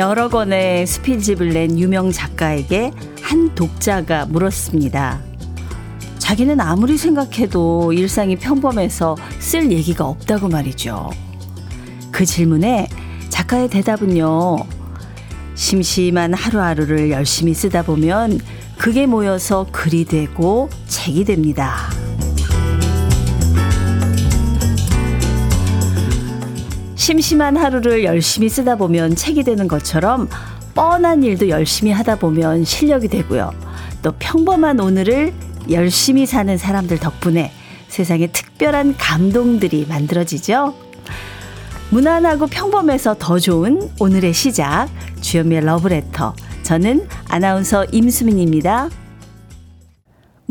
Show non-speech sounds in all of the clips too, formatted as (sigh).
여러 권의 스피집을 낸 유명 작가에게 한 독자가 물었습니다. 자기는 아무리 생각해도 일상이 평범해서 쓸 얘기가 없다고 말이죠. 그 질문에 작가의 대답은요. 심심한 하루하루를 열심히 쓰다 보면 그게 모여서 글이 되고 책이 됩니다. 심심한 하루를 열심히 쓰다 보면 책이 되는 것처럼 뻔한 일도 열심히 하다 보면 실력이 되고요. 또 평범한 오늘을 열심히 사는 사람들 덕분에 세상에 특별한 감동들이 만들어지죠. 무난하고 평범해서 더 좋은 오늘의 시작. 주현미의 러브레터. 저는 아나운서 임수민입니다.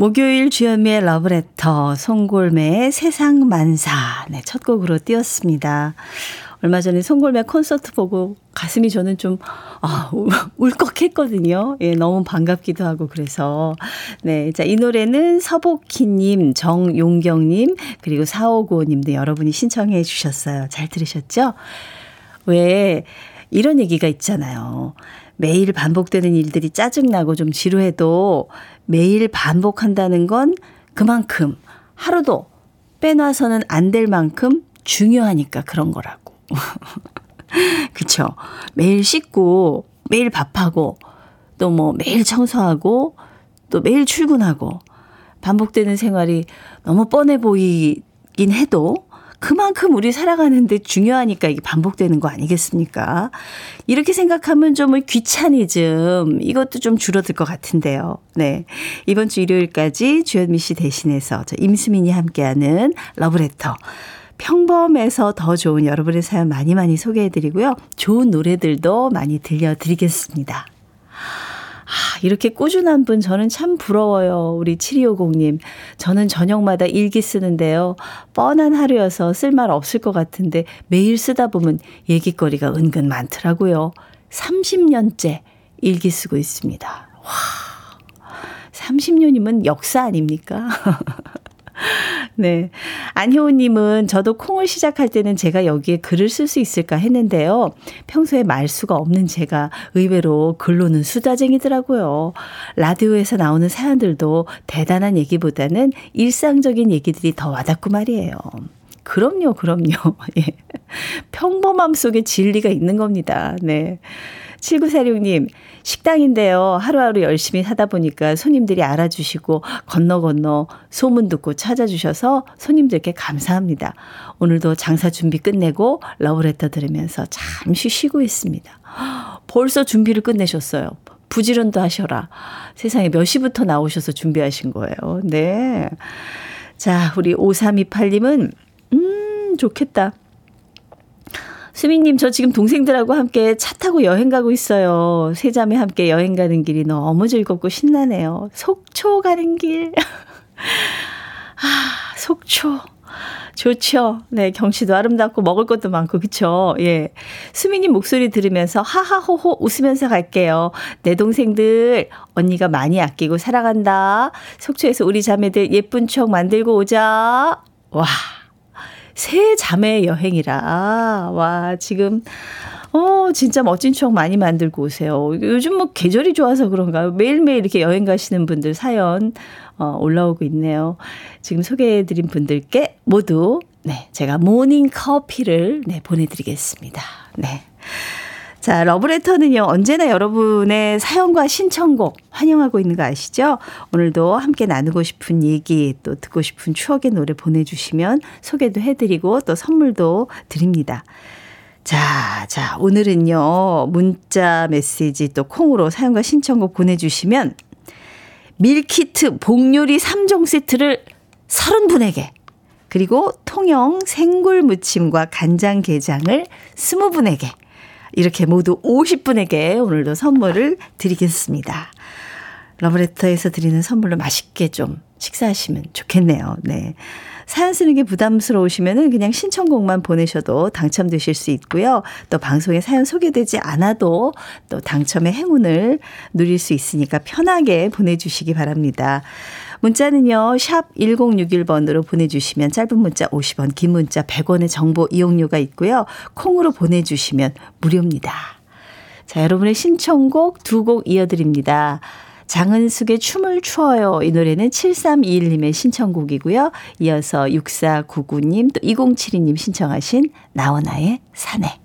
목요일 주현미의 러브레터 송골매의 세상만사 네, 첫 곡으로 띄웠습니다. 얼마 전에 송골매 콘서트 보고 가슴이 저는 좀, 아, 울컥했거든요. 예, 너무 반갑기도 하고 그래서. 네. 자, 이 노래는 서복희님, 정용경님, 그리고 사오고님도 여러분이 신청해 주셨어요. 잘 들으셨죠? 왜, 이런 얘기가 있잖아요. 매일 반복되는 일들이 짜증나고 좀 지루해도 매일 반복한다는 건 그만큼 하루도 빼놔서는 안 될 만큼 중요하니까 그런 거라고. (laughs) 그쵸. 매일 씻고, 매일 밥하고, 또 뭐 매일 청소하고, 또 매일 출근하고, 반복되는 생활이 너무 뻔해 보이긴 해도, 그만큼 우리 살아가는데 중요하니까 이게 반복되는 거 아니겠습니까? 이렇게 생각하면 좀 귀차니즘, 이것도 좀 줄어들 것 같은데요. 네. 이번 주 일요일까지 주현미 씨 대신해서 저 임수민이 함께하는 러브레터. 평범해서 더 좋은 여러분의 사연 많이 많이 소개해드리고요. 좋은 노래들도 많이 들려드리겠습니다. 아, 이렇게 꾸준한 분 저는 참 부러워요. 우리 7250님. 저는 저녁마다 일기 쓰는데요. 뻔한 하루여서 쓸말 없을 것 같은데 매일 쓰다 보면 얘기거리가 은근 많더라고요. 30년째 일기 쓰고 있습니다. 와. 30년이면 역사 아닙니까? (laughs) 네. 안효우님은 저도 콩을 시작할 때는 제가 여기에 글을 쓸 수 있을까 했는데요. 평소에 말수가 없는 제가 의외로 글로는 수다쟁이더라고요. 라디오에서 나오는 사연들도 대단한 얘기보다는 일상적인 얘기들이 더 와닿고 말이에요. 그럼요, 그럼요. (laughs) 예. 평범함 속에 진리가 있는 겁니다. 네. 7946님, 식당인데요. 하루하루 열심히 하다 보니까 손님들이 알아주시고 건너 건너 소문 듣고 찾아주셔서 손님들께 감사합니다. 오늘도 장사 준비 끝내고 러브레터 들으면서 잠시 쉬고 있습니다. 벌써 준비를 끝내셨어요. 부지런도 하셔라. 세상에 몇 시부터 나오셔서 준비하신 거예요. 네. 자, 우리 5328님은, 음, 좋겠다. 수민님, 저 지금 동생들하고 함께 차 타고 여행 가고 있어요. 세자매 함께 여행 가는 길이 너무 즐겁고 신나네요. 속초 가는 길. (laughs) 아, 속초. 좋죠. 네, 경치도 아름답고 먹을 것도 많고, 그쵸? 예. 수민님 목소리 들으면서 하하호호 웃으면서 갈게요. 내 동생들, 언니가 많이 아끼고 사랑한다. 속초에서 우리 자매들 예쁜 추억 만들고 오자. 와. 새 자매 여행이라. 와, 지금, 어, 진짜 멋진 추억 많이 만들고 오세요. 요즘 뭐 계절이 좋아서 그런가요? 매일매일 이렇게 여행 가시는 분들 사연, 어, 올라오고 있네요. 지금 소개해드린 분들께 모두, 네, 제가 모닝 커피를, 네, 보내드리겠습니다. 네. 자, 러브레터는요, 언제나 여러분의 사연과 신청곡 환영하고 있는 거 아시죠? 오늘도 함께 나누고 싶은 얘기, 또 듣고 싶은 추억의 노래 보내주시면 소개도 해드리고 또 선물도 드립니다. 자, 자, 오늘은요, 문자 메시지 또 콩으로 사연과 신청곡 보내주시면 밀키트 복요리 3종 세트를 30분에게 그리고 통영 생굴 무침과 간장게장을 20분에게 이렇게 모두 50분에게 오늘도 선물을 드리겠습니다. 러브레터에서 드리는 선물로 맛있게 좀 식사하시면 좋겠네요. 네. 사연 쓰는 게 부담스러우시면은 그냥 신청곡만 보내셔도 당첨되실 수 있고요. 또 방송에 사연 소개되지 않아도 또 당첨의 행운을 누릴 수 있으니까 편하게 보내주시기 바랍니다. 문자는요, 샵 1061번으로 보내주시면 짧은 문자 50원, 긴 문자 100원의 정보 이용료가 있고요. 콩으로 보내주시면 무료입니다. 자, 여러분의 신청곡 두 곡 이어드립니다. 장은숙의 춤을 추어요. 이 노래는 7321님의 신청곡이고요. 이어서 6499님 또 2072님 신청하신 나원아의 사내.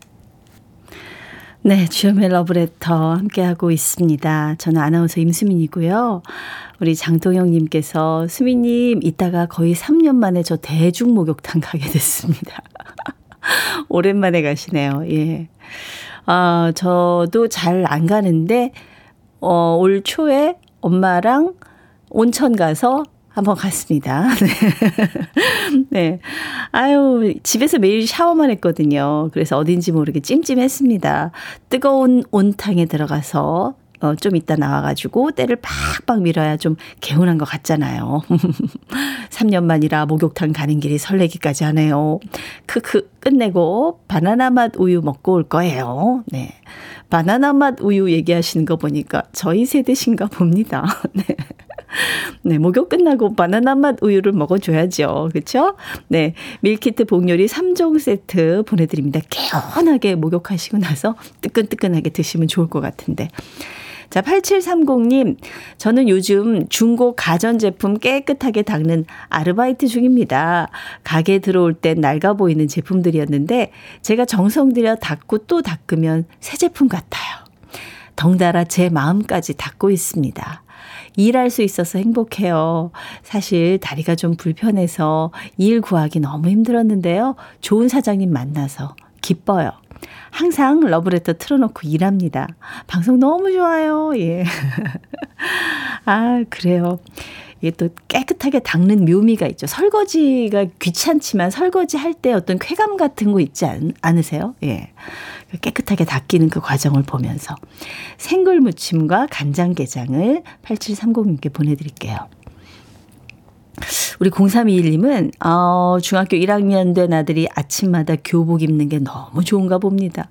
네, 주연의 러브레터 함께하고 있습니다. 저는 아나운서 임수민이고요. 우리 장동영님께서 수민님 이따가 거의 3년 만에 저 대중 목욕탕 가게 됐습니다. (laughs) 오랜만에 가시네요. 예. 아, 저도 잘 안 가는데 어, 올 초에 엄마랑 온천 가서 한번 갔습니다. (laughs) 네. 네. 아유, 집에서 매일 샤워만 했거든요. 그래서 어딘지 모르게 찜찜했습니다. 뜨거운 온탕에 들어가서 어, 좀 이따 나와가지고 때를 팍팍 밀어야 좀 개운한 것 같잖아요. (laughs) 3년 만이라 목욕탕 가는 길이 설레기까지 하네요. 크크 끝내고 바나나 맛 우유 먹고 올 거예요. 네. 바나나 맛 우유 얘기하시는 거 보니까 저희 세대신가 봅니다. (laughs) 네. (laughs) 네, 목욕 끝나고 바나나 맛 우유를 먹어줘야죠. 그렇죠? 네, 밀키트 복요리 3종 세트 보내드립니다. 개운하게 목욕하시고 나서 뜨끈뜨끈하게 드시면 좋을 것 같은데. 자, 8730님, 저는 요즘 중고 가전제품 깨끗하게 닦는 아르바이트 중입니다. 가게 들어올 땐 낡아 보이는 제품들이었는데, 제가 정성 들여 닦고 또 닦으면 새 제품 같아요. 덩달아 제 마음까지 닦고 있습니다. 일할 수 있어서 행복해요. 사실 다리가 좀 불편해서 일 구하기 너무 힘들었는데요. 좋은 사장님 만나서 기뻐요. 항상 러브레터 틀어놓고 일합니다. 방송 너무 좋아요. 예. (laughs) 아, 그래요. 이게 또 깨끗하게 닦는 묘미가 있죠. 설거지가 귀찮지만 설거지 할 때 어떤 쾌감 같은 거 있지 않, 않으세요? 예. 깨끗하게 닦이는 그 과정을 보면서 생굴 무침과 간장게장을 8730님께 보내드릴게요. 우리 0321님은, 어, 중학교 1학년 된 아들이 아침마다 교복 입는 게 너무 좋은가 봅니다.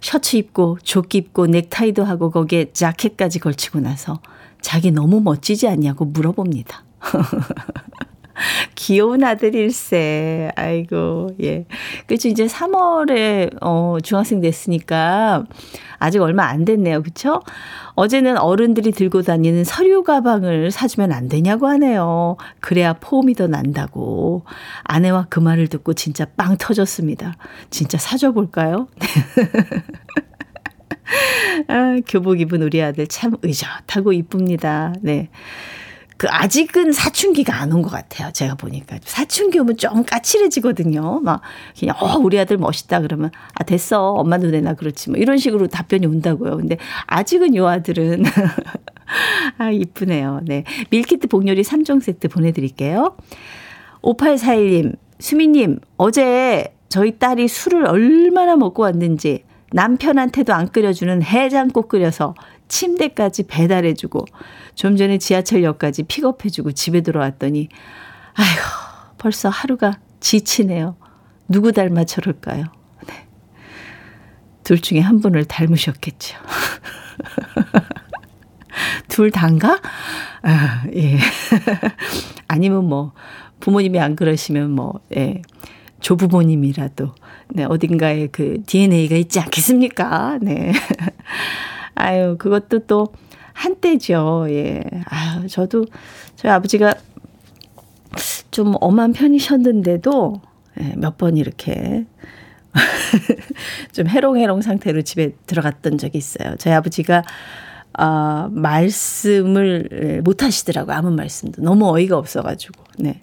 셔츠 입고, 조끼 입고, 넥타이도 하고, 거기에 자켓까지 걸치고 나서 자기 너무 멋지지 않냐고 물어봅니다. (laughs) 귀여운 아들일세. 아이고, 예. 그치, 이제 3월에, 어, 중학생 됐으니까 아직 얼마 안 됐네요. 그쵸? 어제는 어른들이 들고 다니는 서류 가방을 사주면 안 되냐고 하네요. 그래야 포음이 더 난다고. 아내와 그 말을 듣고 진짜 빵 터졌습니다. 진짜 사줘볼까요? (laughs) 아, 교복 입은 우리 아들 참 의젓하고 이쁩니다. 네. 그 아직은 사춘기가 안 온 것 같아요. 제가 보니까 사춘기 오면 좀 까칠해지거든요. 막 그냥 어 우리 아들 멋있다 그러면 아 됐어 엄마도 내나 그렇지 뭐 이런 식으로 답변이 온다고요. 근데 아직은 요 아들은 (laughs) 아 이쁘네요. 네 밀키트 복요리 3종 세트 보내드릴게요. 5841님 수미님 어제 저희 딸이 술을 얼마나 먹고 왔는지 남편한테도 안 끓여주는 해장국 끓여서 침대까지 배달해주고 좀 전에 지하철역까지 픽업해주고 집에 들어왔더니 아이고 벌써 하루가 지치네요. 누구 닮아 저럴까요? 네. 둘 중에 한 분을 닮으셨겠죠. (laughs) 둘 단가? 아, 예. (laughs) 아니면 뭐 부모님이 안 그러시면 뭐 예. 조부모님이라도 네, 어딘가에 그 DNA가 있지 않겠습니까? 네. (laughs) 아유, 그것도 또 한때죠. 예. 아유, 저도 저희 아버지가 좀 엄한 편이셨는데도 예, 몇번 이렇게 (laughs) 좀 해롱해롱 상태로 집에 들어갔던 적이 있어요. 저희 아버지가 아, 말씀을 못 하시더라고요. 아무 말씀도. 너무 어이가 없어가지고. 네.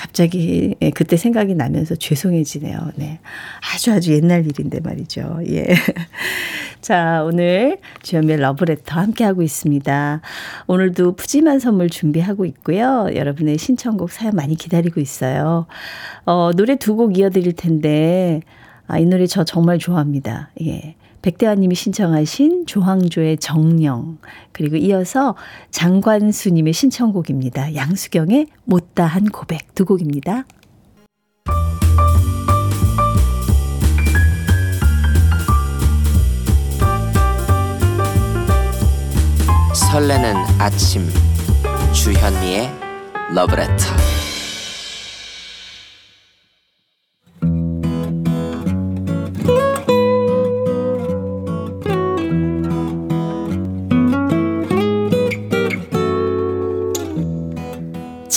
갑자기 예, 그때 생각이 나면서 죄송해지네요. 네. 아주 아주 옛날 일인데 말이죠. 예. (laughs) 자, 오늘 주연의 러브레터 함께하고 있습니다. 오늘도 푸짐한 선물 준비하고 있고요. 여러분의 신청곡 사연 많이 기다리고 있어요. 어, 노래 두 곡 이어드릴 텐데, 아, 이 노래 저 정말 좋아합니다. 예. 백대환님이 신청하신 조항조의 정령 그리고 이어서 장관수님의 신청곡입니다. 양수경의 못다한 고백 두 곡입니다. 설레는 아침 주현미의 러브레터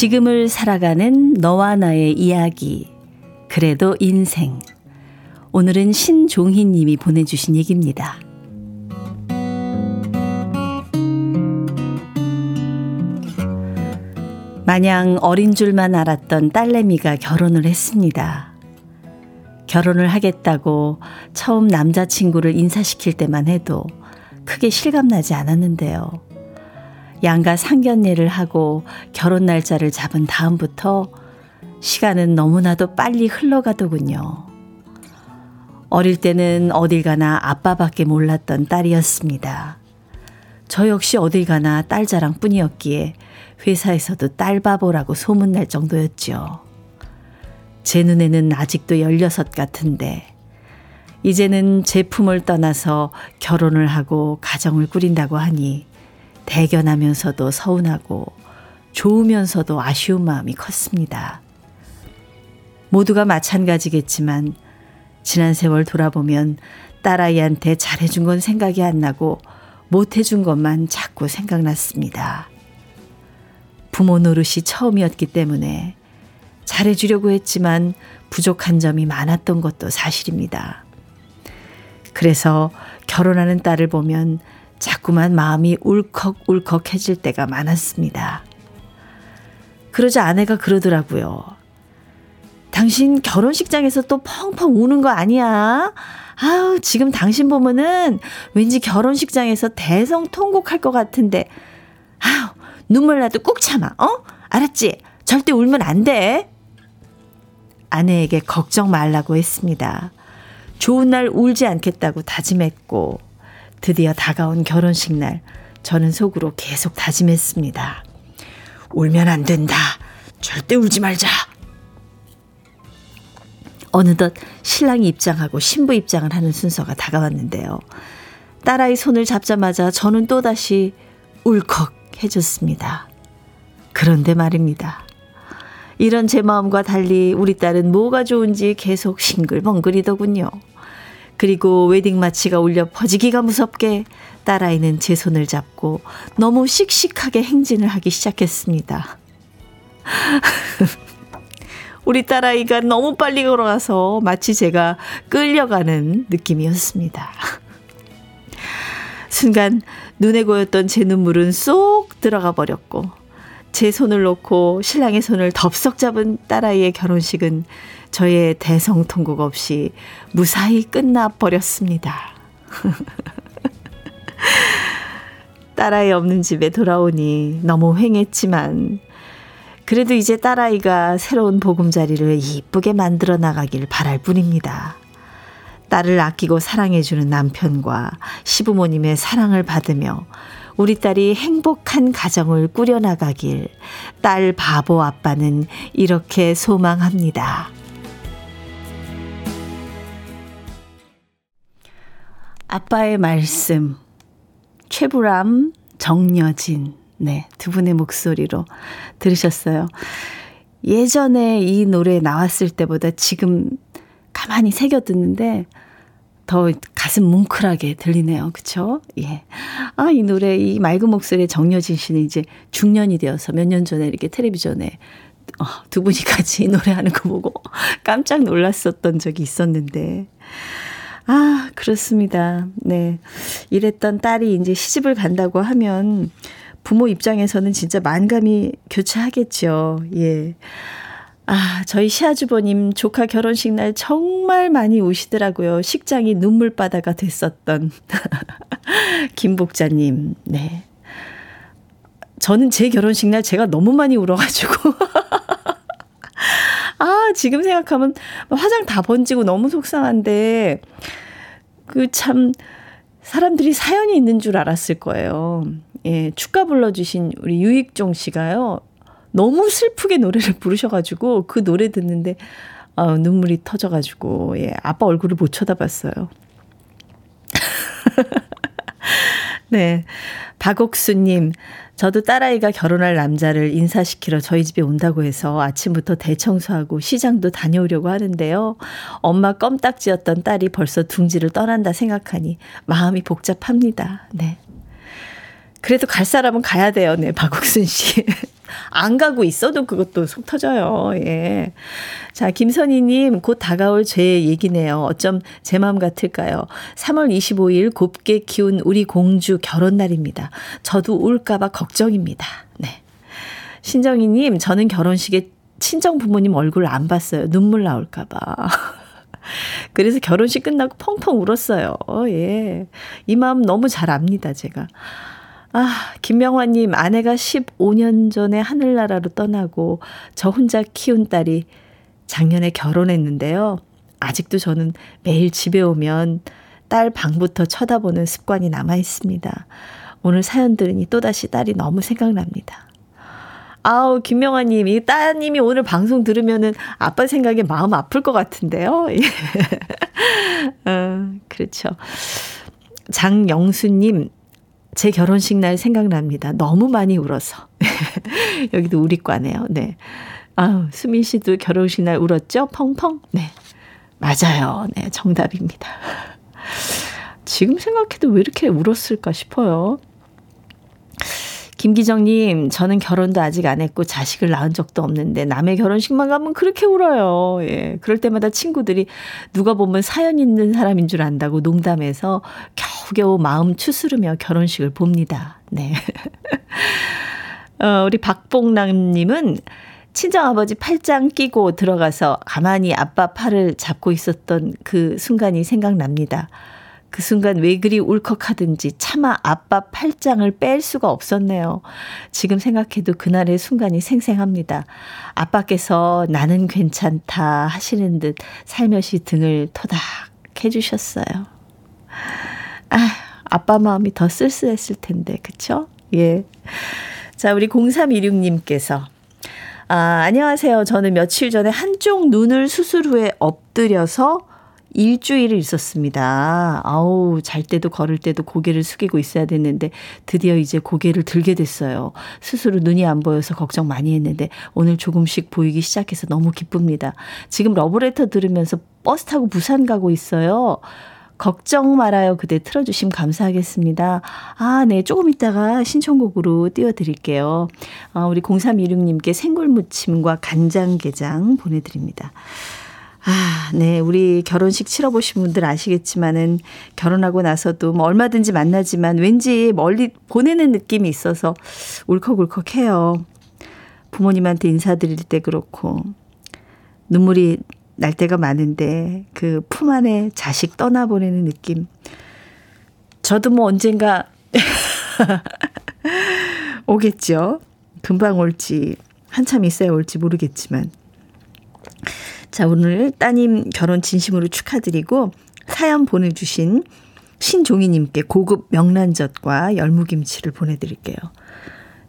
지금을 살아가는 너와 나의 이야기. 그래도 인생. 오늘은 신종희 님이 보내주신 얘기입니다. 마냥 어린 줄만 알았던 딸내미가 결혼을 했습니다. 결혼을 하겠다고 처음 남자친구를 인사시킬 때만 해도 크게 실감나지 않았는데요. 양가 상견례를 하고 결혼 날짜를 잡은 다음부터 시간은 너무나도 빨리 흘러가더군요. 어릴 때는 어딜 가나 아빠밖에 몰랐던 딸이었습니다. 저 역시 어딜 가나 딸 자랑 뿐이었기에 회사에서도 딸 바보라고 소문날 정도였죠. 제 눈에는 아직도 16 같은데, 이제는 제품을 떠나서 결혼을 하고 가정을 꾸린다고 하니 대견하면서도 서운하고 좋으면서도 아쉬운 마음이 컸습니다. 모두가 마찬가지겠지만 지난 세월 돌아보면 딸아이한테 잘해준 건 생각이 안 나고 못해준 것만 자꾸 생각났습니다. 부모 노릇이 처음이었기 때문에 잘해주려고 했지만 부족한 점이 많았던 것도 사실입니다. 그래서 결혼하는 딸을 보면 자꾸만 마음이 울컥울컥해질 때가 많았습니다. 그러자 아내가 그러더라고요. 당신 결혼식장에서 또 펑펑 우는 거 아니야? 아우, 지금 당신 보면은 왠지 결혼식장에서 대성 통곡할 것 같은데. 아우, 눈물 나도 꾹 참아, 어? 알았지? 절대 울면 안 돼. 아내에게 걱정 말라고 했습니다. 좋은 날 울지 않겠다고 다짐했고, 드디어 다가온 결혼식 날, 저는 속으로 계속 다짐했습니다. 울면 안 된다. 절대 울지 말자. 어느덧 신랑이 입장하고 신부 입장을 하는 순서가 다가왔는데요. 딸아이 손을 잡자마자 저는 또다시 울컥해졌습니다. 그런데 말입니다. 이런 제 마음과 달리 우리 딸은 뭐가 좋은지 계속 싱글벙글이더군요. 그리고 웨딩 마치가 울려 퍼지기가 무섭게 딸아이는 제 손을 잡고 너무 씩씩하게 행진을 하기 시작했습니다. (laughs) 우리 딸아이가 너무 빨리 걸어가서 마치 제가 끌려가는 느낌이었습니다. (laughs) 순간 눈에 고였던 제 눈물은 쏙 들어가 버렸고 제 손을 놓고 신랑의 손을 덥석 잡은 딸아이의 결혼식은 저의 대성통곡 없이 무사히 끝나 버렸습니다. (laughs) 딸아이 없는 집에 돌아오니 너무 횡했지만 그래도 이제 딸아이가 새로운 보금자리를 이쁘게 만들어 나가길 바랄 뿐입니다. 딸을 아끼고 사랑해주는 남편과 시부모님의 사랑을 받으며 우리 딸이 행복한 가정을 꾸려나가길 딸 바보 아빠는 이렇게 소망합니다. 아빠의 말씀, 최불암, 정여진, 네, 두 분의 목소리로 들으셨어요. 예전에 이 노래 나왔을 때보다 지금 가만히 새겨 듣는데 더 가슴 뭉클하게 들리네요. 그쵸? 예. 아, 이 노래, 이 맑은 목소리의 정여진 씨는 이제 중년이 되어서 몇 년 전에 이렇게 텔레비전에 어, 두 분이 같이 노래하는 거 보고 깜짝 놀랐었던 적이 있었는데. 아, 그렇습니다. 네. 이랬던 딸이 이제 시집을 간다고 하면 부모 입장에서는 진짜 만감이 교차하겠죠. 예. 아, 저희 시아주버님 조카 결혼식 날 정말 많이 우시더라고요. 식장이 눈물바다가 됐었던 (laughs) 김복자님. 네. 저는 제 결혼식 날 제가 너무 많이 울어가지고. (laughs) 아, 지금 생각하면 화장 다 번지고 너무 속상한데, 그 참, 사람들이 사연이 있는 줄 알았을 거예요. 예, 축가 불러주신 우리 유익종 씨가요. 너무 슬프게 노래를 부르셔가지고 그 노래 듣는데 어, 눈물이 터져가지고 예, 아빠 얼굴을 못 쳐다봤어요. (laughs) 네. 박옥수님, 저도 딸아이가 결혼할 남자를 인사시키러 저희 집에 온다고 해서 아침부터 대청소하고 시장도 다녀오려고 하는데요. 엄마 껌딱지였던 딸이 벌써 둥지를 떠난다 생각하니 마음이 복잡합니다. 네. 그래도 갈 사람은 가야 돼요. 네, 박옥순 씨. (laughs) 안 가고 있어도 그것도 속 터져요. 예. 자, 김선희님, 곧 다가올 제 얘기네요. 어쩜 제 마음 같을까요? 3월 25일 곱게 키운 우리 공주 결혼날입니다. 저도 울까봐 걱정입니다. 네. 신정희님, 저는 결혼식에 친정 부모님 얼굴 안 봤어요. 눈물 나올까봐. (laughs) 그래서 결혼식 끝나고 펑펑 울었어요. 예. 이 마음 너무 잘 압니다, 제가. 아, 김명화님, 아내가 15년 전에 하늘나라로 떠나고 저 혼자 키운 딸이 작년에 결혼했는데요. 아직도 저는 매일 집에 오면 딸 방부터 쳐다보는 습관이 남아 있습니다. 오늘 사연 들으니 또다시 딸이 너무 생각납니다. 아우, 김명아님, 이 따님이 오늘 방송 들으면은 아빠 생각에 마음 아플 것 같은데요. (laughs) 예. 어, 그렇죠. 장영수님, 제 결혼식 날 생각납니다. 너무 많이 울어서. (laughs) 여기도 우리과네요. 네. 아우, 수민 씨도 결혼식 날 울었죠? 펑펑? 네. 맞아요. 네, 정답입니다. (laughs) 지금 생각해도 왜 이렇게 울었을까 싶어요. 김기정님, 저는 결혼도 아직 안 했고 자식을 낳은 적도 없는데 남의 결혼식만 가면 그렇게 울어요. 예. 그럴 때마다 친구들이 누가 보면 사연 있는 사람인 줄 안다고 농담해서 겨우겨우 마음 추스르며 결혼식을 봅니다. 네. (laughs) 어, 우리 박봉남님은 친정아버지 팔짱 끼고 들어가서 가만히 아빠 팔을 잡고 있었던 그 순간이 생각납니다. 그 순간 왜 그리 울컥하든지 차마 아빠 팔짱을 뺄 수가 없었네요. 지금 생각해도 그날의 순간이 생생합니다. 아빠께서 나는 괜찮다 하시는 듯 살며시 등을 토닥 해주셨어요. 아, 아빠 마음이 더 쓸쓸했을 텐데, 그쵸? 예. 자, 우리 0316님께서 아, 안녕하세요. 저는 며칠 전에 한쪽 눈을 수술 후에 엎드려서 일주일을 있었습니다. 아우, 잘 때도 걸을 때도 고개를 숙이고 있어야 됐는데 드디어 이제 고개를 들게 됐어요. 스스로 눈이 안 보여서 걱정 많이 했는데 오늘 조금씩 보이기 시작해서 너무 기쁩니다. 지금 러브레터 들으면서 버스 타고 부산 가고 있어요. 걱정 말아요. 그대 틀어주시면 감사하겠습니다. 아, 네. 조금 있다가 신청곡으로 띄워드릴게요. 아, 우리 0316님께 생굴무침과 간장게장 보내드립니다. 아, 네. 우리 결혼식 치러보신 분들 아시겠지만은 결혼하고 나서도 뭐 얼마든지 만나지만 왠지 멀리 보내는 느낌이 있어서 울컥울컥 해요. 부모님한테 인사드릴 때 그렇고 눈물이 날 때가 많은데 그 품 안에 자식 떠나보내는 느낌. 저도 뭐 언젠가 (laughs) 오겠죠. 금방 올지 한참 있어야 올지 모르겠지만 자, 오늘 따님 결혼 진심으로 축하드리고 사연 보내주신 신종희님께 고급 명란젓과 열무김치를 보내드릴게요.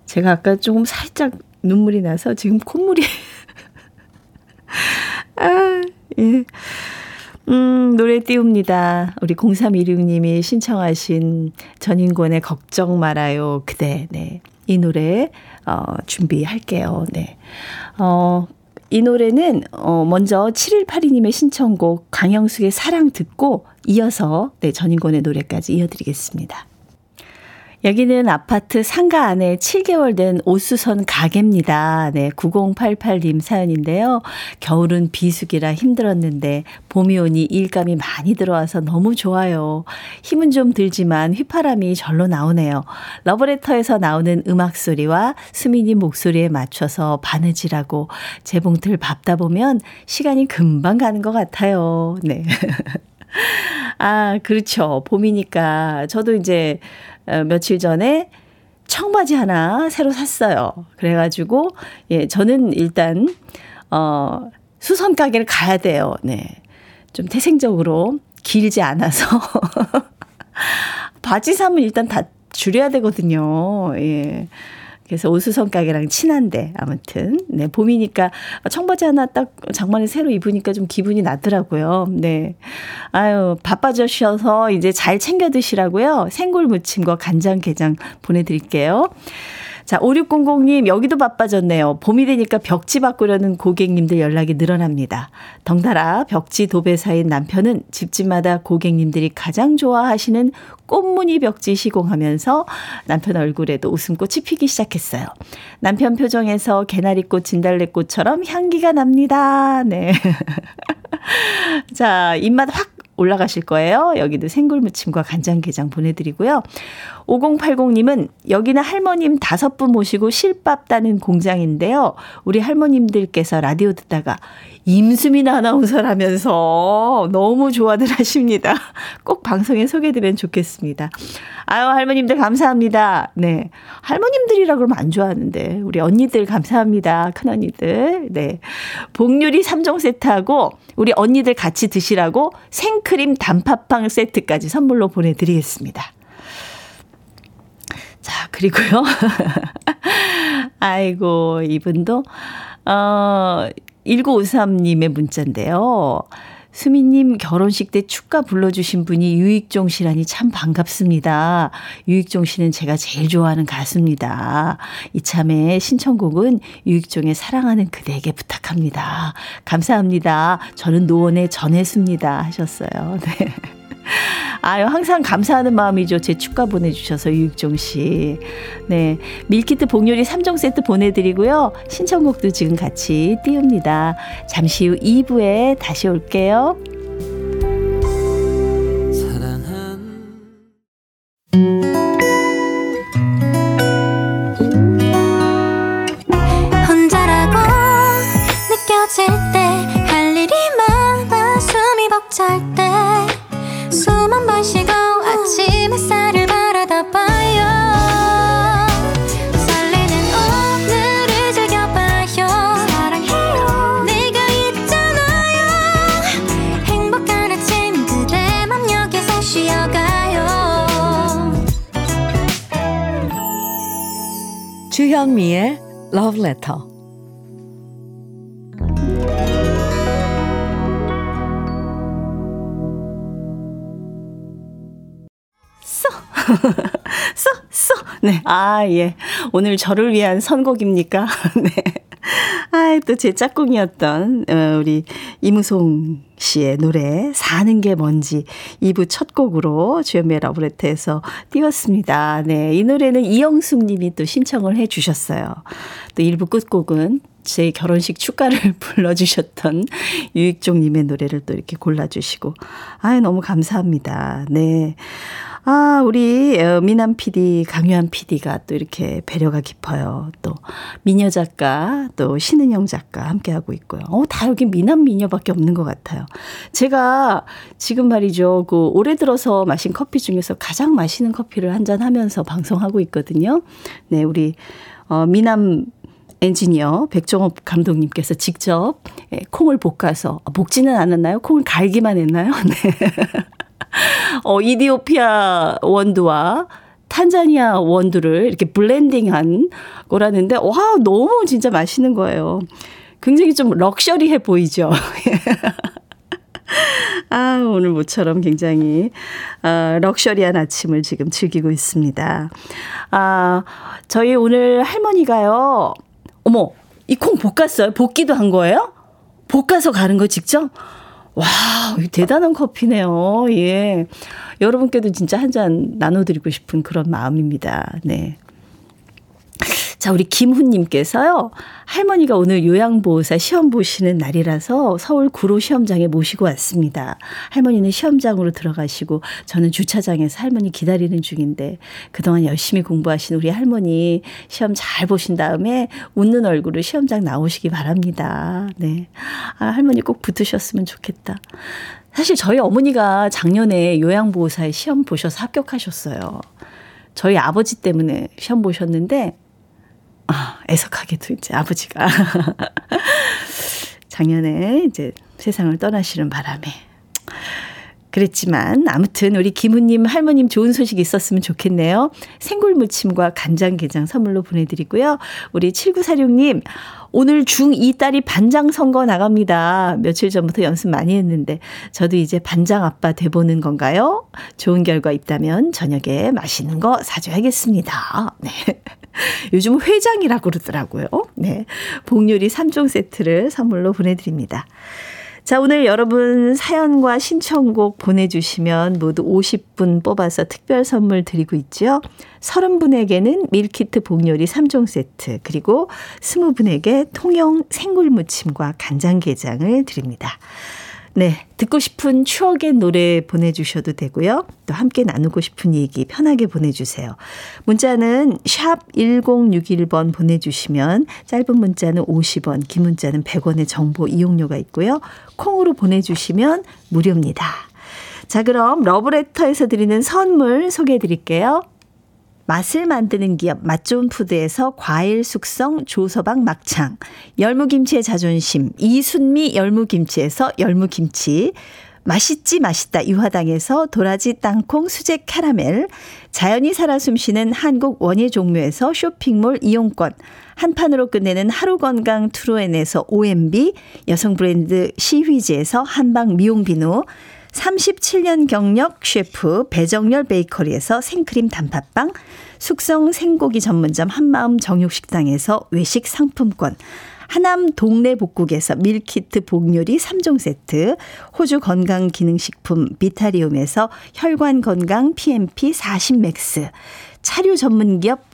제가 아까 조금 살짝 눈물이 나서 지금 콧물이. (laughs) 아, 예. 음, 노래 띄웁니다. 우리 0316님이 신청하신 전인권의 걱정 말아요. 그대, 네. 이 노래, 어, 준비할게요. 네. 어, 이 노래는 어 먼저 7182님의 신청곡 강영숙의 사랑 듣고 이어서 네 전인권의 노래까지 이어드리겠습니다. 여기는 아파트 상가 안에 7개월 된 오수선 가게입니다. 네, 9088님 사연인데요. 겨울은 비수기라 힘들었는데 봄이 오니 일감이 많이 들어와서 너무 좋아요. 힘은 좀 들지만 휘파람이 절로 나오네요. 러브레터에서 나오는 음악 소리와 수민이 목소리에 맞춰서 바느질하고 재봉틀 밟다 보면 시간이 금방 가는 것 같아요. 네. (laughs) 아, 그렇죠. 봄이니까. 저도 이제 어, 며칠 전에 청바지 하나 새로 샀어요. 그래가지고, 예, 저는 일단, 어, 수선 가게를 가야 돼요. 네. 좀 태생적으로 길지 않아서. (laughs) 바지 사면 일단 다 줄여야 되거든요. 예. 그래서 오수성 가게랑 친한데 아무튼 네 봄이니까 청바지 하나 딱 장만에 새로 입으니까 좀 기분이 나더라고요. 네 아유 바빠져셔서 이제 잘 챙겨 드시라고요. 생굴 무침과 간장 게장 보내드릴게요. 자, 5600님, 여기도 바빠졌네요. 봄이 되니까 벽지 바꾸려는 고객님들 연락이 늘어납니다. 덩달아 벽지 도배사인 남편은 집집마다 고객님들이 가장 좋아하시는 꽃무늬 벽지 시공하면서 남편 얼굴에도 웃음꽃이 피기 시작했어요. 남편 표정에서 개나리꽃, 진달래꽃처럼 향기가 납니다. 네. (laughs) 자, 입맛 확 올라가실 거예요. 여기도 생굴무침과 간장게장 보내드리고요. 5080님은 여기는 할머님 다섯 분 모시고 실밥 따는 공장인데요. 우리 할머님들께서 라디오 듣다가 임수민 아나운서라면서 너무 좋아들 하십니다. 꼭 방송에 소개되면 좋겠습니다. 아유, 할머님들 감사합니다. 네. 할머님들이라 그러면 안 좋아하는데. 우리 언니들 감사합니다. 큰 언니들. 네. 복유리 3종 세트하고 우리 언니들 같이 드시라고 생 크림 단팥빵 세트까지 선물로 보내드리겠습니다. 자, 그리고요. (laughs) 아이고, 이분도, 어, 1953님의 문자인데요. 수미님 결혼식 때 축가 불러주신 분이 유익종 씨라니 참 반갑습니다. 유익종 씨는 제가 제일 좋아하는 가수입니다. 이참에 신청곡은 유익종의 사랑하는 그대에게 부탁합니다. 감사합니다. 저는 노원에 전했습니다. 하셨어요. 네. 아유, 항상 감사하는 마음이죠. 제 축가 보내주셔서 유익종 씨. 네. 밀키트 복요리 3종 세트 보내드리고요. 신청곡도 지금 같이 띄웁니다. 잠시 후 2부에 다시 올게요. 아 예. 오늘 저를 위한 선곡입니까? (laughs) 네. 아, 또 제 짝꿍이었던 어, 우리 이무송 씨의 노래 사는 게 뭔지 2부 첫 곡으로 주연미의 러브레터에서 띄웠습니다. 네, 이 노래는 이영숙 님이 또 신청을 해 주셨어요. 또 1부 끝곡은 제 결혼식 축가를 (laughs) 불러주셨던 유익종 님의 노래를 또 이렇게 골라주시고 아 너무 감사합니다. 네. 아, 우리 어, 미남 PD, 강유한 PD가 또 이렇게 배려가 깊어요. 또 미녀 작가, 또 신은영 작가 함께하고 있고요. 어, 다 여기 미남 미녀밖에 없는 것 같아요. 제가 지금 말이죠. 그 올해 들어서 마신 커피 중에서 가장 맛있는 커피를 한 잔 하면서 방송하고 있거든요. 네, 우리 어, 미남 엔지니어 백종업 감독님께서 직접 예, 콩을 볶아서 아, 볶지는 않았나요? 콩을 갈기만 했나요? (laughs) 네. 어, 이디오피아 원두와 탄자니아 원두를 이렇게 블렌딩한 거라는데, 와, 너무 진짜 맛있는 거예요. 굉장히 좀 럭셔리해 보이죠. (laughs) 아, 오늘 모처럼 굉장히, 아, 럭셔리한 아침을 지금 즐기고 있습니다. 아, 저희 오늘 할머니가요, 어머, 이 콩 볶았어요? 볶기도 한 거예요? 볶아서 가는 거 직접? 와, 대단한 커피네요. 예. 여러분께도 진짜 한 잔 나눠드리고 싶은 그런 마음입니다. 네. 자, 우리 김훈님께서요. 할머니가 오늘 요양보호사 시험 보시는 날이라서 서울 구로 시험장에 모시고 왔습니다. 할머니는 시험장으로 들어가시고 저는 주차장에서 할머니 기다리는 중인데 그동안 열심히 공부하신 우리 할머니 시험 잘 보신 다음에 웃는 얼굴로 시험장 나오시기 바랍니다. 네. 아, 할머니 꼭 붙으셨으면 좋겠다. 사실 저희 어머니가 작년에 요양보호사에 시험 보셔서 합격하셨어요. 저희 아버지 때문에 시험 보셨는데 아, 애석하게도 이제 아버지가 (laughs) 작년에 이제 세상을 떠나시는 바람에 그랬지만 아무튼 우리 김우님 할머님 좋은 소식 있었으면 좋겠네요. 생굴 무침과 간장게장 선물로 보내드리고요. 우리 7946님 오늘 중2 딸이 반장 선거 나갑니다. 며칠 전부터 연습 많이 했는데 저도 이제 반장 아빠 돼보는 건가요? 좋은 결과 있다면 저녁에 맛있는 거 사줘야겠습니다. 네. (laughs) 요즘 회장이라고 그러더라고요. 네. 복요리 3종 세트를 선물로 보내드립니다. 자, 오늘 여러분 사연과 신청곡 보내주시면 모두 50분 뽑아서 특별 선물 드리고 있죠. 30분에게는 밀키트 복요리 3종 세트, 그리고 20분에게 통영 생굴무침과 간장게장을 드립니다. 네. 듣고 싶은 추억의 노래 보내주셔도 되고요. 또 함께 나누고 싶은 얘기 편하게 보내주세요. 문자는 샵 1061번 보내주시면 짧은 문자는 50원, 긴 문자는 100원의 정보 이용료가 있고요. 콩으로 보내주시면 무료입니다. 자, 그럼 러브레터에서 드리는 선물 소개해 드릴게요. 맛을 만드는 기업 맛좋은 푸드에서 과일 숙성 조서방 막창, 열무김치의 자존심 이순미 열무김치에서 열무김치, 맛있지 맛있다 유화당에서 도라지 땅콩 수제 캐러멜, 자연이 살아 숨쉬는 한국 원예 종묘에서 쇼핑몰 이용권, 한판으로 끝내는 하루 건강 트루엔에서 OMB, 여성 브랜드 시휘즈에서 한방 미용 비누, 37년 경력 셰프 배정열 베이커리에서 생크림 단팥빵, 숙성 생고기 전문점 한마음 정육식당에서 외식 상품권, 하남 동네 복국에서 밀키트 복요리 3종 세트, 호주 건강기능식품 비타리움에서 혈관 건강 PMP 40 맥스, 차류 전문기업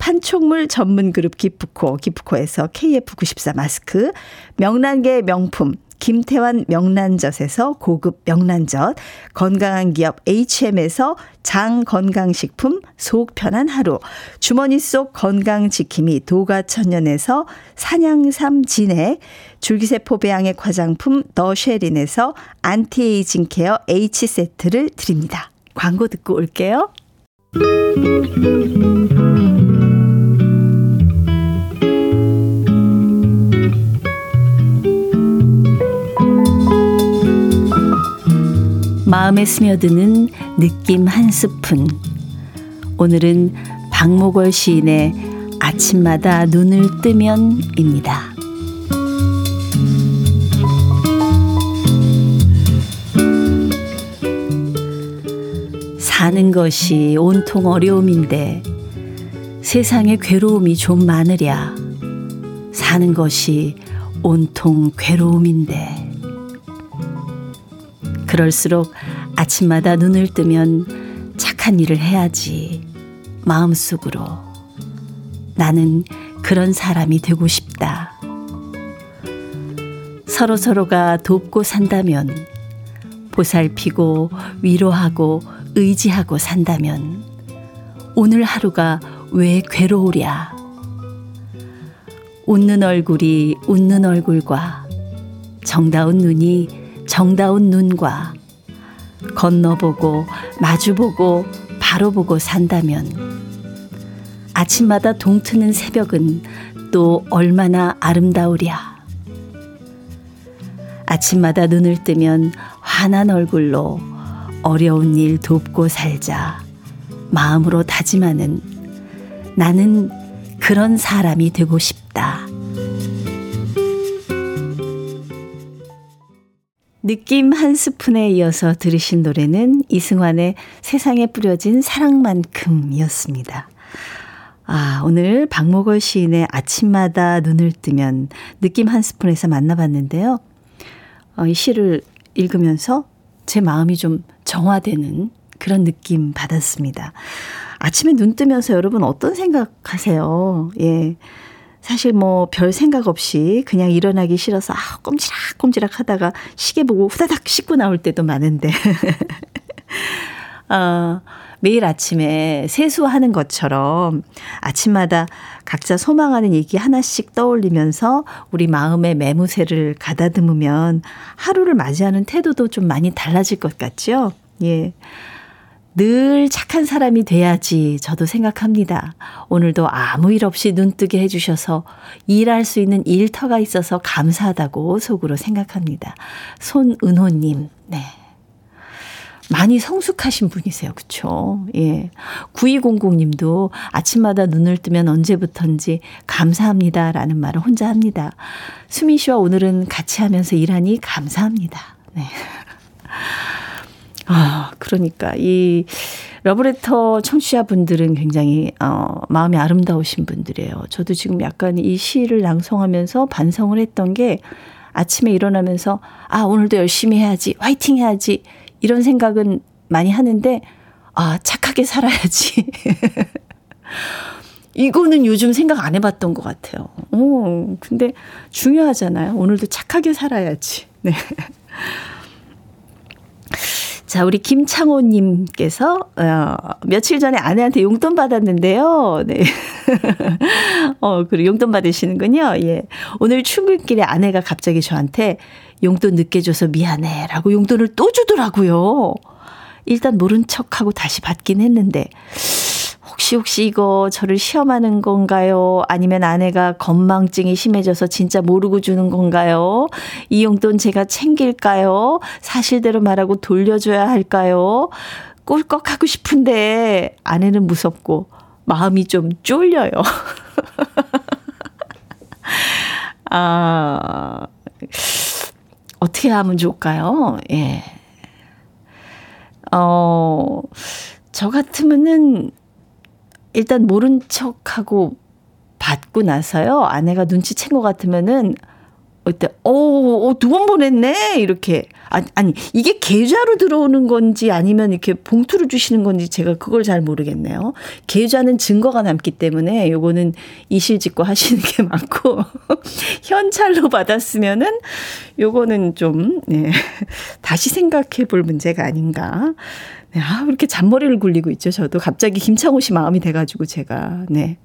판촉물 전문 그룹 기프코, 기프코에서 KF94 마스크, 명란계 명품, 김태환 명란젓에서 고급 명란젓, 건강한 기업 HM에서 장 건강식품 속 편한 하루, 주머니 속 건강지킴이 도가천년에서 산양삼 진액, 줄기세포 배양액 화장품 더쉐린에서 안티에이징 케어 H세트를 드립니다. 광고 듣고 올게요. 마음에 스며드는 느낌 한 스푼. 오늘은 박목월 시인의 아침마다 눈을 뜨면입니다. 사는 것이 온통 어려움인데 세상에 괴로움이 좀 많으랴. 사는 것이 온통 괴로움인데. 그럴수록 아침마다 눈을 뜨면 착한 일을 해야지. 마음속으로. 나는 그런 사람이 되고 싶다. 서로서로가 돕고 산다면, 보살피고 위로하고 의지하고 산다면, 오늘 하루가 왜 괴로우랴. 웃는 얼굴이 웃는 얼굴과 정다운 눈이 정다운 눈과 건너보고 마주보고 바로 보고 산다면 아침마다 동트는 새벽은 또 얼마나 아름다우랴. 아침마다 눈을 뜨면 환한 얼굴로 어려운 일 돕고 살자 마음으로 다짐하는 나는 그런 사람이 되고 싶다. 느낌 한 스푼에 이어서 들으신 노래는 이승환의 세상에 뿌려진 사랑만큼이었습니다. 아, 오늘 박목월 시인의 아침마다 눈을 뜨면 느낌 한 스푼에서 만나봤는데요. 어, 이 시를 읽으면서 제 마음이 좀 정화되는 그런 느낌 받았습니다. 아침에 눈 뜨면서 여러분 어떤 생각 하세요? 예. 사실 뭐 별 생각 없이 그냥 일어나기 싫어서 아, 꼼지락꼼지락 하다가 시계 보고 후다닥 씻고 나올 때도 많은데. (laughs) 어, 매일 아침에 세수하는 것처럼 아침마다 각자 소망하는 얘기 하나씩 떠올리면서 우리 마음의 매무새를 가다듬으면 하루를 맞이하는 태도도 좀 많이 달라질 것 같죠? 예. 늘 착한 사람이 돼야지 저도 생각합니다. 오늘도 아무 일 없이 눈뜨게 해주셔서 일할 수 있는 일터가 있어서 감사하다고 속으로 생각합니다. 손은호님, 네. 많이 성숙하신 분이세요. 그쵸? 예. 9200 님도 아침마다 눈을 뜨면 언제부턴지 감사합니다. 라는 말을 혼자 합니다. 수민 씨와 오늘은 같이 하면서 일하니 감사합니다. 네. 아, 그러니까 이 러브레터 청취자분들은 굉장히 어 마음이 아름다우신 분들이에요. 저도 지금 약간 이 시를 낭송하면서 반성을 했던 게 아침에 일어나면서 아, 오늘도 열심히 해야지. 화이팅 해야지. 이런 생각은 많이 하는데 아, 착하게 살아야지. (laughs) 이거는 요즘 생각 안 해봤던 것 같아요. 오, 근데 중요하잖아요. 오늘도 착하게 살아야지. 네. 자, 우리 김창호 님께서, 어, 며칠 전에 아내한테 용돈 받았는데요. 네. (laughs) 어, 그리고 용돈 받으시는군요. 예. 오늘 출근길에 아내가 갑자기 저한테 용돈 늦게 줘서 미안해. 라고 용돈을 또 주더라고요. 일단 모른 척하고 다시 받긴 했는데, 혹시 혹시 이거 저를 시험하는 건가요? 아니면 아내가 건망증이 심해져서 진짜 모르고 주는 건가요? 이 용돈 제가 챙길까요? 사실대로 말하고 돌려줘야 할까요? 꿀꺽하고 싶은데 아내는 무섭고 마음이 좀 쫄려요. (laughs) 아, 어떻게 하면 좋을까요? 예. 어, 저 같으면은 일단 모른 척하고 받고 나서요. 아내가 눈치챈 것 같으면은 그때 어, 두 번 보냈네 이렇게 아니, 아니 이게 계좌로 들어오는 건지 아니면 이렇게 봉투로 주시는 건지 제가 그걸 잘 모르겠네요. 계좌는 증거가 남기 때문에 요거는 이실직고 하시는 게 맞고 (laughs) 현찰로 받았으면은 요거는 좀 네, 다시 생각해 볼 문제가 아닌가. 네, 아, 이렇게 잔머리를 굴리고 있죠. 저도 갑자기 김창호 씨 마음이 돼가지고 제가, 네.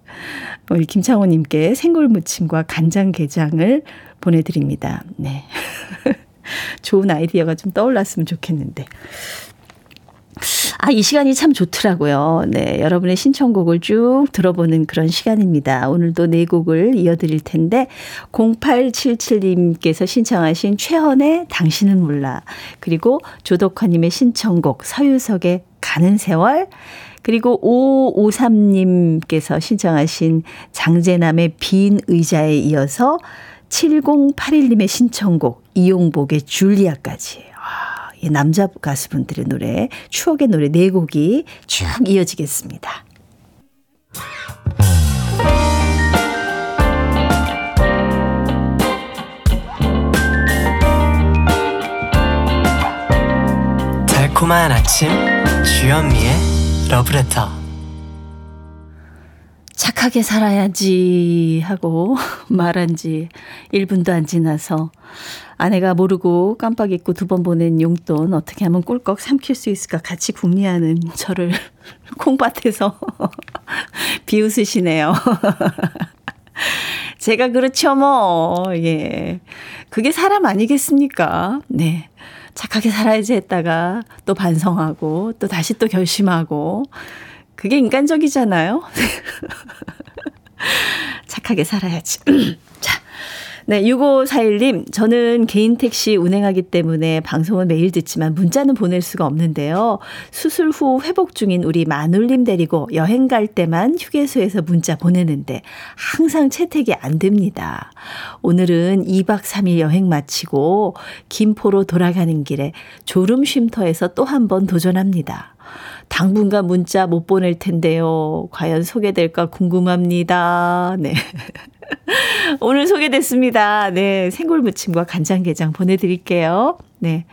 우리 김창호님께 생굴무침과 간장게장을 보내드립니다. 네. (laughs) 좋은 아이디어가 좀 떠올랐으면 좋겠는데. 아, 이 시간이 참 좋더라고요. 네. 여러분의 신청곡을 쭉 들어보는 그런 시간입니다. 오늘도 네 곡을 이어드릴 텐데, 0877님께서 신청하신 최헌의 당신은 몰라. 그리고 조덕화님의 신청곡 서유석의 가는 세월. 그리고 5553님께서 신청하신 장재남의 빈 의자에 이어서 7081님의 신청곡 이용복의 줄리아까지. 이 남자 가수분들의 노래, 추억의 노래 네 곡이 쭉 이어지겠습니다. 달콤한 아침 주현미의 러브레터 착하게 살아야지 하고 (laughs) 말한 지 1분도 안 지나서 아내가 모르고 깜빡 잊고 두 번 보낸 용돈 어떻게 하면 꿀꺽 삼킬 수 있을까 같이 궁리하는 (laughs) 저를 (laughs) 콩밭에서 비웃으시네요. 제가 그렇죠, 뭐. 예. 그게 사람 아니겠습니까? 네. 착하게 살아야지 했다가 또 반성하고 또 다시 또 결심하고 그게 인간적이잖아요. (laughs) 착하게 살아야지. (clears throat) 자. 네, 6541님, 저는 개인 택시 운행하기 때문에 방송은 매일 듣지만 문자는 보낼 수가 없는데요. 수술 후 회복 중인 우리 마눌님 데리고 여행 갈 때만 휴게소에서 문자 보내는데 항상 채택이 안 됩니다. 오늘은 2박 3일 여행 마치고 김포로 돌아가는 길에 졸음 쉼터에서 또 한 번 도전합니다. 당분간 문자 못 보낼 텐데요. 과연 소개될까 궁금합니다. 네. (laughs) 오늘 소개됐습니다. 네. 생굴무침과 간장게장 보내드릴게요. 네.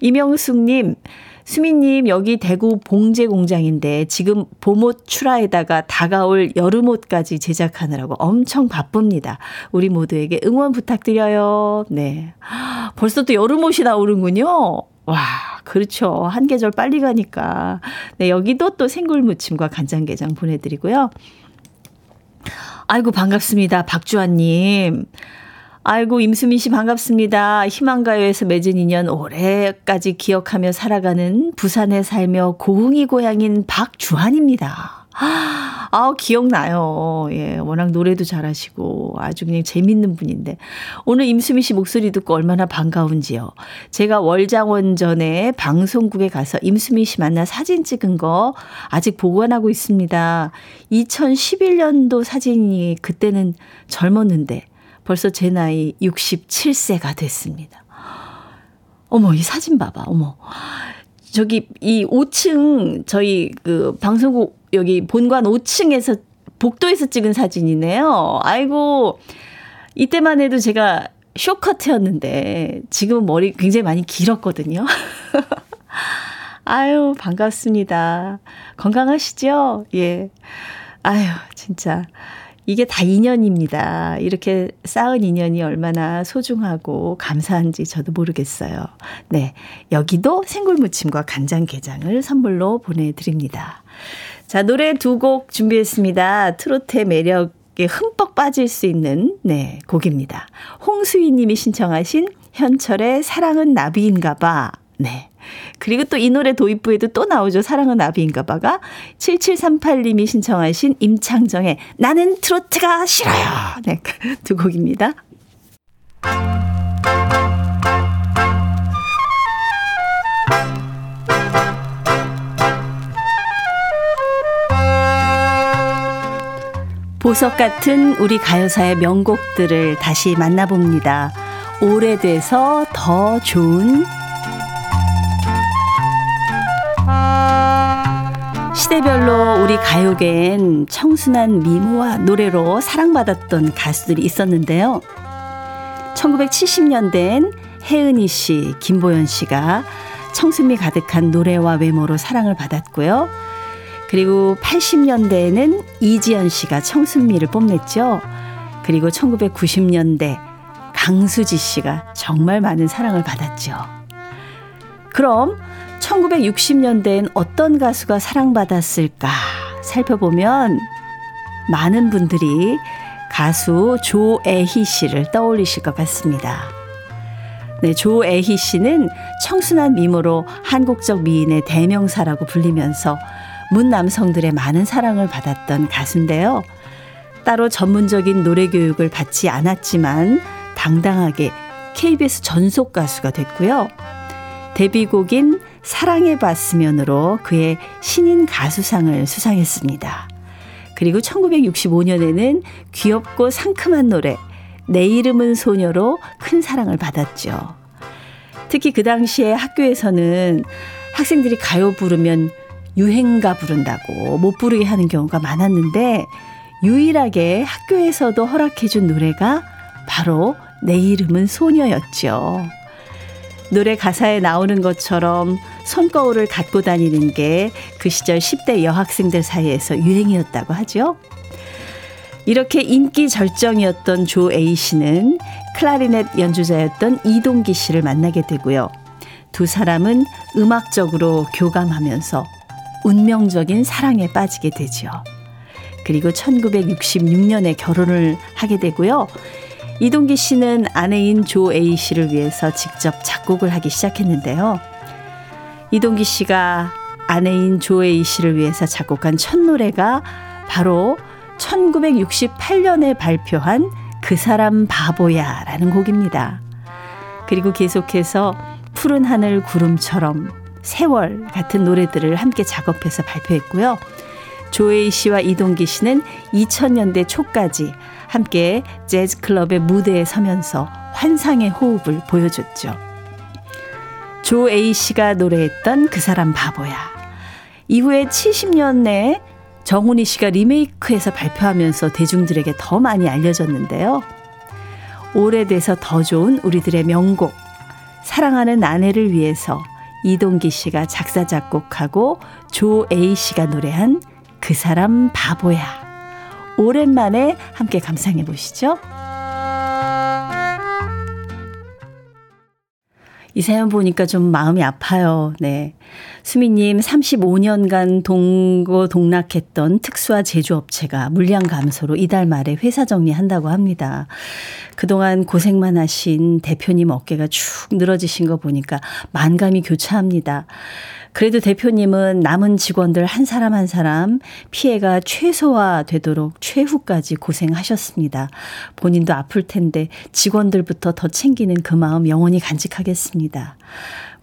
이명숙님, 수민님, 여기 대구 봉제 공장인데 지금 봄옷 출하에다가 다가올 여름옷까지 제작하느라고 엄청 바쁩니다. 우리 모두에게 응원 부탁드려요. 네. (gasps) 벌써 또 여름옷이 나오는군요. 와, 그렇죠. 한 계절 빨리 가니까. 네, 여기도 또 생굴무침과 간장게장 보내드리고요. 아이고, 반갑습니다. 박주환님. 아이고, 임수민 씨 반갑습니다. 희망가요에서 맺은 인연 올해까지 기억하며 살아가는 부산에 살며 고흥이 고향인 박주환입니다. 아, 기억나요. 예, 워낙 노래도 잘하시고 아주 그냥 재밌는 분인데 오늘 임수미 씨 목소리 듣고 얼마나 반가운지요. 제가 월장원 전에 방송국에 가서 임수미 씨 만나 사진 찍은 거 아직 보관하고 있습니다. 2011년도 사진이 그때는 젊었는데 벌써 제 나이 67세가 됐습니다. 어머, 이 사진 봐봐. 어머. 저기 이 5층 저희 그 방송국 여기 본관 5층에서 복도에서 찍은 사진이네요. 아이고 이때만 해도 제가 쇼커트였는데 지금 머리 굉장히 많이 길었거든요. (laughs) 아유 반갑습니다. 건강하시죠? 예. 아유 진짜 이게 다 인연입니다. 이렇게 쌓은 인연이 얼마나 소중하고 감사한지 저도 모르겠어요. 네. 여기도 생굴무침과 간장게장을 선물로 보내드립니다. 자, 노래 두 곡 준비했습니다. 트로트의 매력에 흠뻑 빠질 수 있는, 네, 곡입니다. 홍수희 님이 신청하신 현철의 사랑은 나비인가 봐. 네. 그리고 또 이 노래 도입부에도 또 나오죠. 사랑은 나비인가 봐가 7738님이 신청하신 임창정의 나는 트로트가 싫어요. 네. 두 곡입니다. 보석 같은 우리 가요사의 명곡들을 다시 만나봅니다. 오래돼서 더 좋은 시대별로 우리 가요계엔 청순한 미모와 노래로 사랑받았던 가수들이 있었는데요. 1970년대엔 혜은이 씨, 김보연 씨가 청순미 가득한 노래와 외모로 사랑을 받았고요. 그리고 80년대에는 이지연 씨가 청순미를 뽐냈죠. 그리고 1990년대 강수지 씨가 정말 많은 사랑을 받았죠. 그럼 1960년대엔 어떤 가수가 사랑받았을까 살펴보면 많은 분들이 가수 조애희 씨를 떠올리실 것 같습니다. 네, 조애희 씨는 청순한 미모로 한국적 미인의 대명사라고 불리면서 문 남성들의 많은 사랑을 받았던 가수인데요. 따로 전문적인 노래 교육을 받지 않았지만 당당하게 KBS 전속 가수가 됐고요. 데뷔곡인 사랑해 봤으면으로 그의 신인 가수상을 수상했습니다. 그리고 1965년에는 귀엽고 상큼한 노래 내 이름은 소녀로 큰 사랑을 받았죠. 특히 그 당시에 학교에서는 학생들이 가요 부르면 유행가 부른다고 못 부르게 하는 경우가 많았는데 유일하게 학교에서도 허락해준 노래가 바로 내 이름은 소녀였죠. 노래 가사에 나오는 것처럼 손거울을 갖고 다니는 게 그 시절 10대 여학생들 사이에서 유행이었다고 하죠. 이렇게 인기 절정이었던 조 A 씨는 클라리넷 연주자였던 이동기 씨를 만나게 되고요. 두 사람은 음악적으로 교감하면서 운명적인 사랑에 빠지게 되죠. 그리고 1966년에 결혼을 하게 되고요. 이동기 씨는 아내인 조 A 씨를 위해서 직접 작곡을 하기 시작했는데요. 이동기 씨가 아내인 조 A 씨를 위해서 작곡한 첫 노래가 바로 1968년에 발표한 그 사람 바보야 라는 곡입니다. 그리고 계속해서 푸른 하늘 구름처럼 세월 같은 노래들을 함께 작업해서 발표했고요. 조에이 씨와 이동기 씨는 2000년대 초까지 함께 재즈 클럽의 무대에 서면서 환상의 호흡을 보여줬죠. 조 A 씨가 노래했던 그 사람 바보야. 이후에 70년에 정훈이 씨가 리메이크해서 발표하면서 대중들에게 더 많이 알려졌는데요. 오래돼서 더 좋은 우리들의 명곡. 사랑하는 아내를 위해서 이동기 씨가 작사, 작곡하고 조 A 씨가 노래한 그 사람 바보야. 오랜만에 함께 감상해 보시죠. 이 사연 보니까 좀 마음이 아파요. 네. 수미님 35년간 동고 동락했던 특수화 제조업체가 물량 감소로 이달 말에 회사 정리한다고 합니다. 그동안 고생만 하신 대표님 어깨가 축 늘어지신 거 보니까 만감이 교차합니다. 그래도 대표님은 남은 직원들 한 사람 한 사람 피해가 최소화되도록 최후까지 고생하셨습니다. 본인도 아플 텐데 직원들부터 더 챙기는 그 마음 영원히 간직하겠습니다.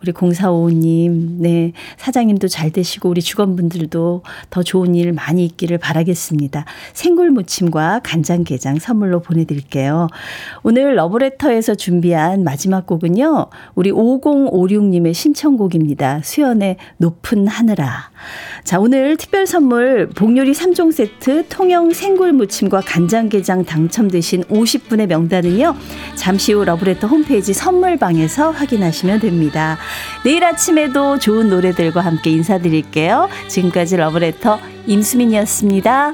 우리 0455님, 네. 사장님도 잘 되시고 우리 직원분들도 더 좋은 일 많이 있기를 바라겠습니다. 생굴무침과 간장게장 선물로 보내드릴게요. 오늘 러브레터에서 준비한 마지막 곡은요. 우리 5056님의 신청곡입니다. 수연의 높은 하늘아. 자, 오늘 특별 선물 복요리 3종 세트 통영 생굴무침과 간장게장 당첨되신 50분의 명단은요. 잠시 후 러브레터 홈페이지 선물방에서 확인하시면 됩니다. 내일 아침에도 좋은 노래들과 함께 인사드릴게요. 지금까지 러브레터 임수민이었습니다.